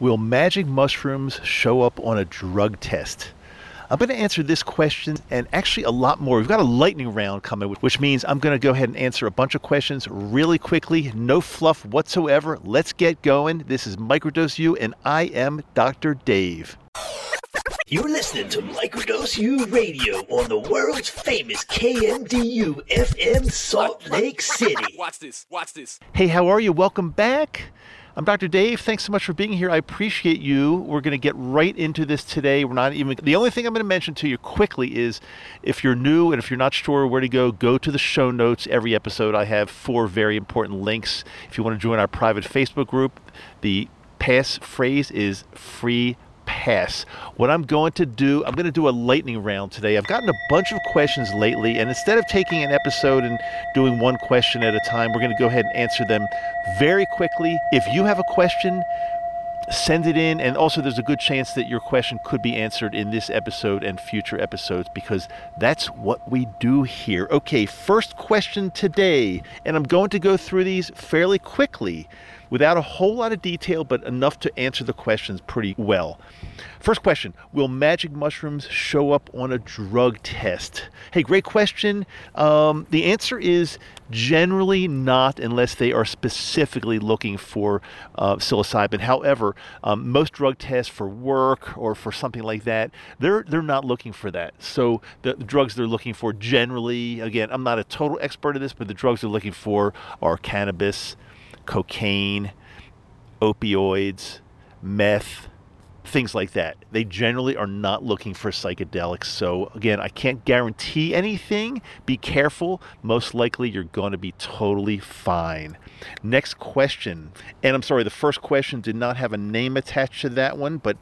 Will magic mushrooms show up on a drug test? I'm going to answer this question and actually a lot more. We've got a lightning round coming, which means I'm going to go ahead and answer a bunch of questions really quickly. No fluff whatsoever. Let's get going. This is Microdose U, and I am Dr. Dave. You're listening to Microdose U Radio on the world's famous KMDU FM Salt Lake City. Watch this. Watch this. Hey, how are you? Welcome back. I'm Dr. Dave. Thanks so much for being here. I appreciate you. We're going to get right into this today. We're not even, the only thing I'm going to mention to you quickly is if you're new and if you're not sure where to go, go to the show notes. Every episode, I have four very important links. If you want to join our private Facebook group, the pass phrase is free pass. What I'm going to do, I'm going to do a lightning round today. I've gotten a bunch of questions lately, and instead of taking an episode and doing one question at a time, we're going to go ahead and answer them very quickly. If you have a question, send it in and also there's a good chance that your question could be answered in this episode and future episodes because that's what we do here okay first question today and i'm going to go through these fairly quickly without a whole lot of detail, but enough to answer the questions pretty well. First question Will magic mushrooms show up on a drug test? Hey, great question. Um, the answer is generally not unless they are specifically looking for uh, psilocybin. However, um, most drug tests for work or for something like that, they're, they're not looking for that. So the, the drugs they're looking for generally, again, I'm not a total expert at this, but the drugs they're looking for are cannabis cocaine, opioids, meth, things like that. They generally are not looking for psychedelics. So, again, I can't guarantee anything. Be careful. Most likely, you're going to be totally fine. Next question. And I'm sorry, the first question did not have a name attached to that one, but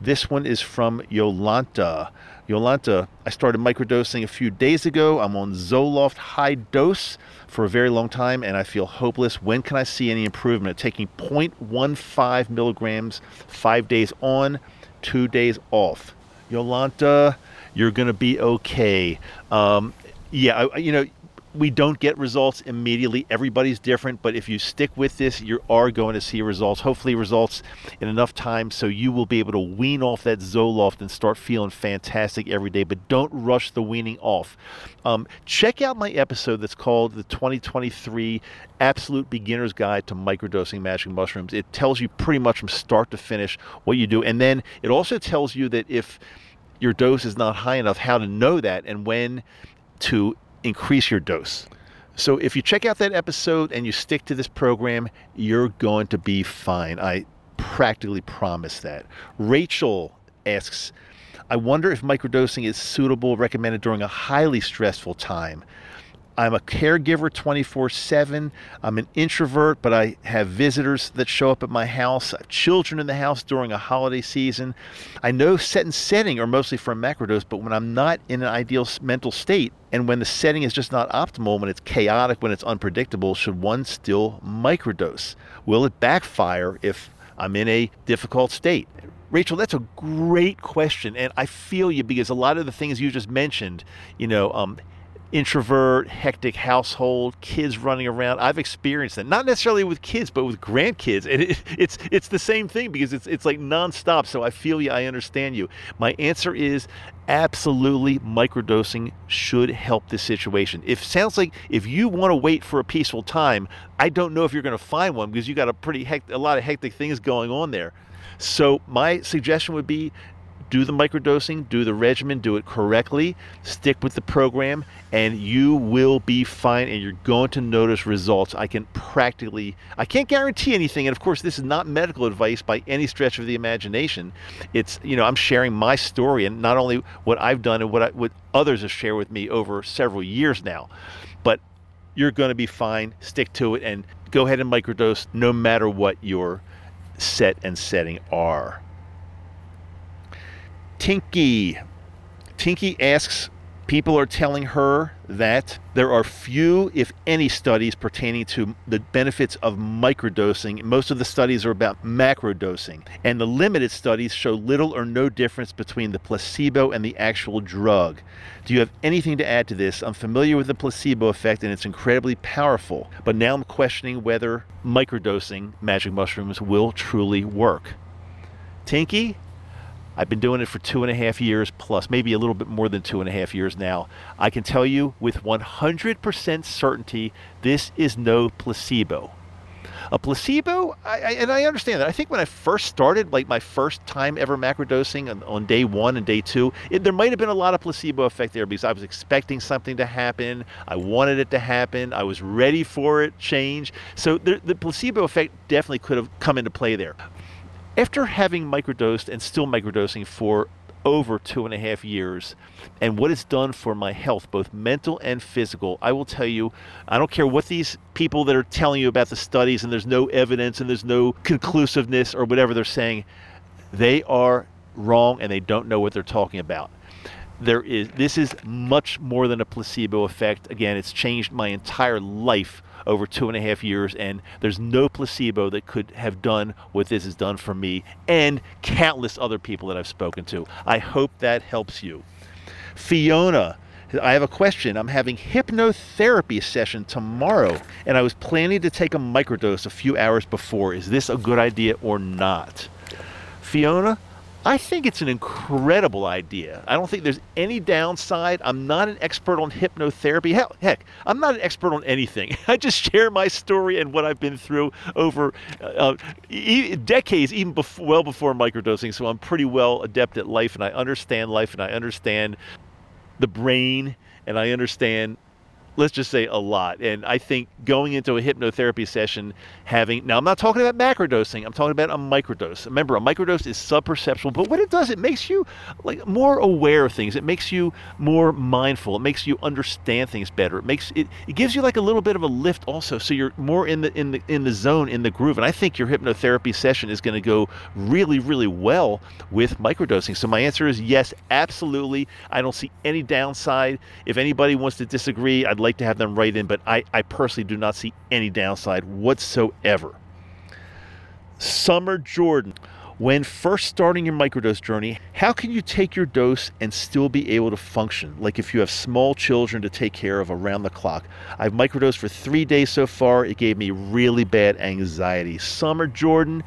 this one is from Yolanta. Yolanta, I started microdosing a few days ago. I'm on Zoloft high dose for a very long time and I feel hopeless. When can I see any improvement? Taking 0.15 milligrams five days on, two days off. Yolanta, you're going to be okay. Um, yeah, I, you know, we don't get results immediately. Everybody's different, but if you stick with this, you are going to see results. Hopefully, results in enough time so you will be able to wean off that Zoloft and start feeling fantastic every day. But don't rush the weaning off. Um, check out my episode that's called the 2023 Absolute Beginner's Guide to Microdosing Magic Mushrooms. It tells you pretty much from start to finish what you do, and then it also tells you that if your dose is not high enough, how to know that and when to increase your dose. So if you check out that episode and you stick to this program, you're going to be fine. I practically promise that. Rachel asks, I wonder if microdosing is suitable, recommended during a highly stressful time. I'm a caregiver 24 7. I'm an introvert, but I have visitors that show up at my house, I have children in the house during a holiday season. I know set and setting are mostly for a macrodose, but when I'm not in an ideal mental state and when the setting is just not optimal, when it's chaotic, when it's unpredictable, should one still microdose? Will it backfire if I'm in a difficult state? Rachel, that's a great question, and I feel you because a lot of the things you just mentioned, you know, um, introvert, hectic household, kids running around. I've experienced that, not necessarily with kids, but with grandkids, and it, it's it's the same thing because it's it's like nonstop. So I feel you, I understand you. My answer is absolutely microdosing should help this situation. If sounds like if you want to wait for a peaceful time, I don't know if you're going to find one because you got a pretty hect- a lot of hectic things going on there. So my suggestion would be do the microdosing, do the regimen, do it correctly, stick with the program, and you will be fine and you're going to notice results. I can practically, I can't guarantee anything. And of course, this is not medical advice by any stretch of the imagination. It's, you know, I'm sharing my story and not only what I've done and what, I, what others have shared with me over several years now. But you're going to be fine. Stick to it and go ahead and microdose no matter what your set and setting are. Tinky. Tinky asks people are telling her that there are few, if any, studies pertaining to the benefits of microdosing. Most of the studies are about macrodosing, and the limited studies show little or no difference between the placebo and the actual drug. Do you have anything to add to this? I'm familiar with the placebo effect, and it's incredibly powerful, but now I'm questioning whether microdosing magic mushrooms will truly work. Tinky, I've been doing it for two and a half years plus, maybe a little bit more than two and a half years now. I can tell you with 100% certainty this is no placebo. A placebo, I, I, and I understand that. I think when I first started, like my first time ever macrodosing on, on day one and day two, it, there might have been a lot of placebo effect there because I was expecting something to happen. I wanted it to happen. I was ready for it, change. So the, the placebo effect definitely could have come into play there. After having microdosed and still microdosing for over two and a half years and what it's done for my health, both mental and physical. I will tell you, I don't care what these people that are telling you about the studies and there's no evidence and there's no conclusiveness or whatever they're saying, they are wrong and they don't know what they're talking about. There is this is much more than a placebo effect. Again, it's changed my entire life over two and a half years, and there's no placebo that could have done what this has done for me and countless other people that I've spoken to. I hope that helps you. Fiona, I have a question. I'm having hypnotherapy session tomorrow, and I was planning to take a microdose a few hours before. Is this a good idea or not? Fiona, I think it's an incredible idea. I don't think there's any downside. I'm not an expert on hypnotherapy. Heck, heck I'm not an expert on anything. I just share my story and what I've been through over uh, e- decades, even before, well before microdosing. So I'm pretty well adept at life, and I understand life, and I understand the brain, and I understand let's just say a lot. And I think going into a hypnotherapy session, having now I'm not talking about macrodosing, I'm talking about a microdose. Remember, a microdose is subperceptual, but what it does, it makes you like more aware of things. It makes you more mindful. It makes you understand things better. It makes it it gives you like a little bit of a lift also, so you're more in the in the in the zone, in the groove. And I think your hypnotherapy session is going to go really, really well with microdosing. So my answer is yes, absolutely. I don't see any downside. If anybody wants to disagree, I'd like to have them write in, but I, I personally do not see any downside whatsoever. Summer Jordan. When first starting your microdose journey, how can you take your dose and still be able to function? Like if you have small children to take care of around the clock. I've microdosed for three days so far. It gave me really bad anxiety. Summer Jordan,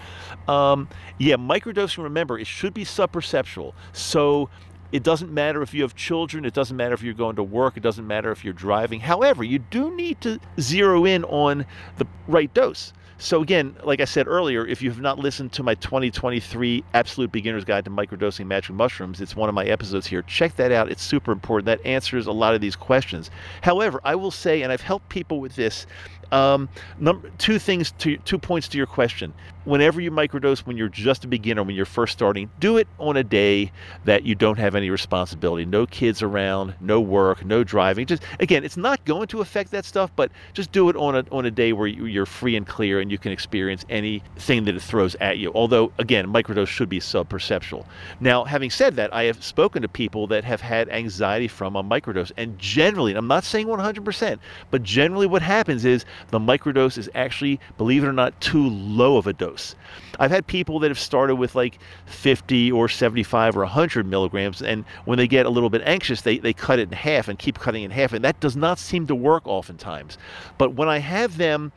um, yeah, microdosing, remember, it should be subperceptual. So it doesn't matter if you have children, it doesn't matter if you're going to work, it doesn't matter if you're driving. However, you do need to zero in on the right dose. So, again, like I said earlier, if you have not listened to my 2023 Absolute Beginner's Guide to Microdosing Magic Mushrooms, it's one of my episodes here. Check that out. It's super important. That answers a lot of these questions. However, I will say, and I've helped people with this um, number two things to two points to your question. Whenever you microdose, when you're just a beginner, when you're first starting, do it on a day that you don't have any responsibility, no kids around, no work, no driving. Just again, it's not going to affect that stuff, but just do it on a on a day where you're free and clear and you can experience anything that it throws at you. Although again, microdose should be subperceptual. Now, having said that, I have spoken to people that have had anxiety from a microdose, and generally, I'm not saying 100%, but generally, what happens is the microdose is actually, believe it or not, too low of a dose. I've had people that have started with like 50 or 75 or 100 milligrams, and when they get a little bit anxious, they, they cut it in half and keep cutting in half, and that does not seem to work oftentimes. But when I have them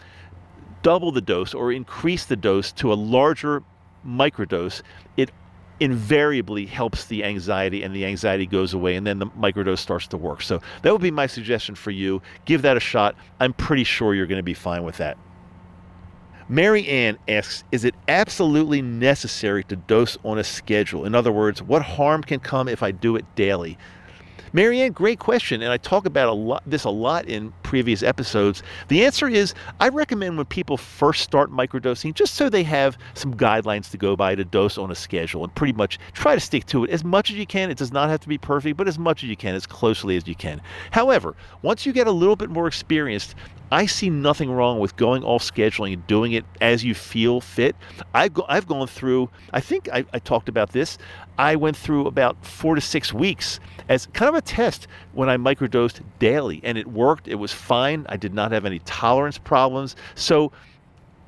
double the dose or increase the dose to a larger microdose, it invariably helps the anxiety and the anxiety goes away and then the microdose starts to work. So that would be my suggestion for you. Give that a shot. I'm pretty sure you're going to be fine with that. Mary Ann asks, is it absolutely necessary to dose on a schedule? In other words, what harm can come if I do it daily? Marianne, great question, and I talk about a lot, this a lot in previous episodes. The answer is I recommend when people first start microdosing, just so they have some guidelines to go by to dose on a schedule, and pretty much try to stick to it as much as you can. It does not have to be perfect, but as much as you can, as closely as you can. However, once you get a little bit more experienced, I see nothing wrong with going off scheduling and doing it as you feel fit. I've, go, I've gone through, I think I, I talked about this. I went through about four to six weeks as kind of a test when I microdosed daily, and it worked. It was fine. I did not have any tolerance problems. So,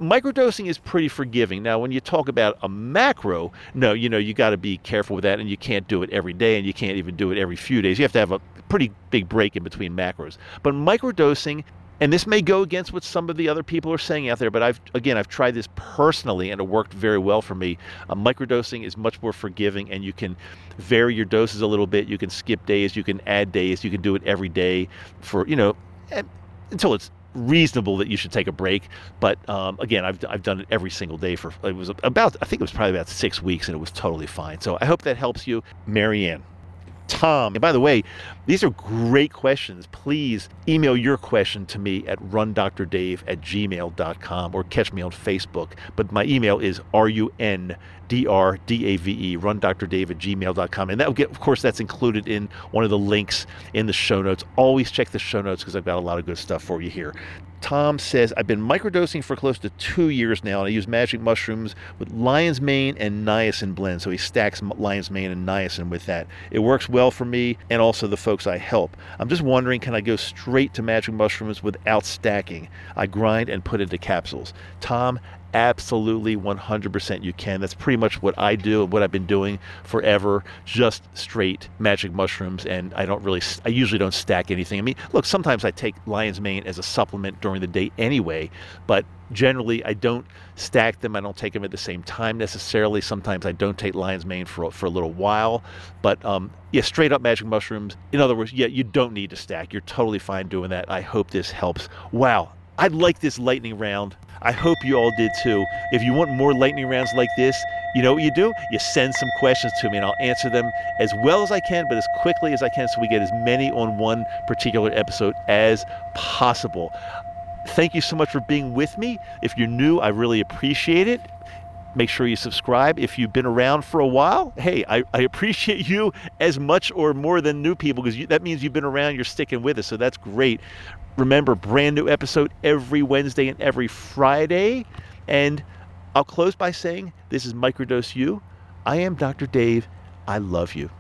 microdosing is pretty forgiving. Now, when you talk about a macro, no, you know, you got to be careful with that, and you can't do it every day, and you can't even do it every few days. You have to have a pretty big break in between macros. But microdosing and this may go against what some of the other people are saying out there, but I've again I've tried this personally and it worked very well for me. Uh, microdosing is much more forgiving, and you can vary your doses a little bit. You can skip days, you can add days, you can do it every day for you know until it's reasonable that you should take a break. But um, again, I've, I've done it every single day for it was about I think it was probably about six weeks, and it was totally fine. So I hope that helps you, Marianne. Tom. And by the way, these are great questions. Please email your question to me at rundrdave at gmail.com or catch me on Facebook. But my email is R-U-N-D-R-D-A-V-E, rundrdave at gmail.com. And that will get, of course, that's included in one of the links in the show notes. Always check the show notes because I've got a lot of good stuff for you here. Tom says, I've been microdosing for close to two years now, and I use magic mushrooms with lion's mane and niacin blend. So he stacks lion's mane and niacin with that. It works well for me and also the folks I help. I'm just wondering, can I go straight to magic mushrooms without stacking? I grind and put into capsules. Tom, absolutely 100% you can. That's pretty much what I do and what I've been doing forever. Just straight magic mushrooms, and I don't really, I usually don't stack anything. I mean, look, sometimes I take lion's mane as a supplement during the day anyway, but generally I don't stack them. I don't take them at the same time necessarily. Sometimes I don't take lion's mane for, for a little while, but um, yeah, straight up magic mushrooms. In other words, yeah, you don't need to stack. You're totally fine doing that. I hope this helps. Wow, I'd like this lightning round. I hope you all did too. If you want more lightning rounds like this, you know what you do? You send some questions to me and I'll answer them as well as I can, but as quickly as I can so we get as many on one particular episode as possible. Thank you so much for being with me. If you're new, I really appreciate it. Make sure you subscribe. If you've been around for a while, hey, I, I appreciate you as much or more than new people because that means you've been around, you're sticking with us. So that's great. Remember, brand new episode every Wednesday and every Friday. And I'll close by saying this is Microdose U. I am Dr. Dave. I love you.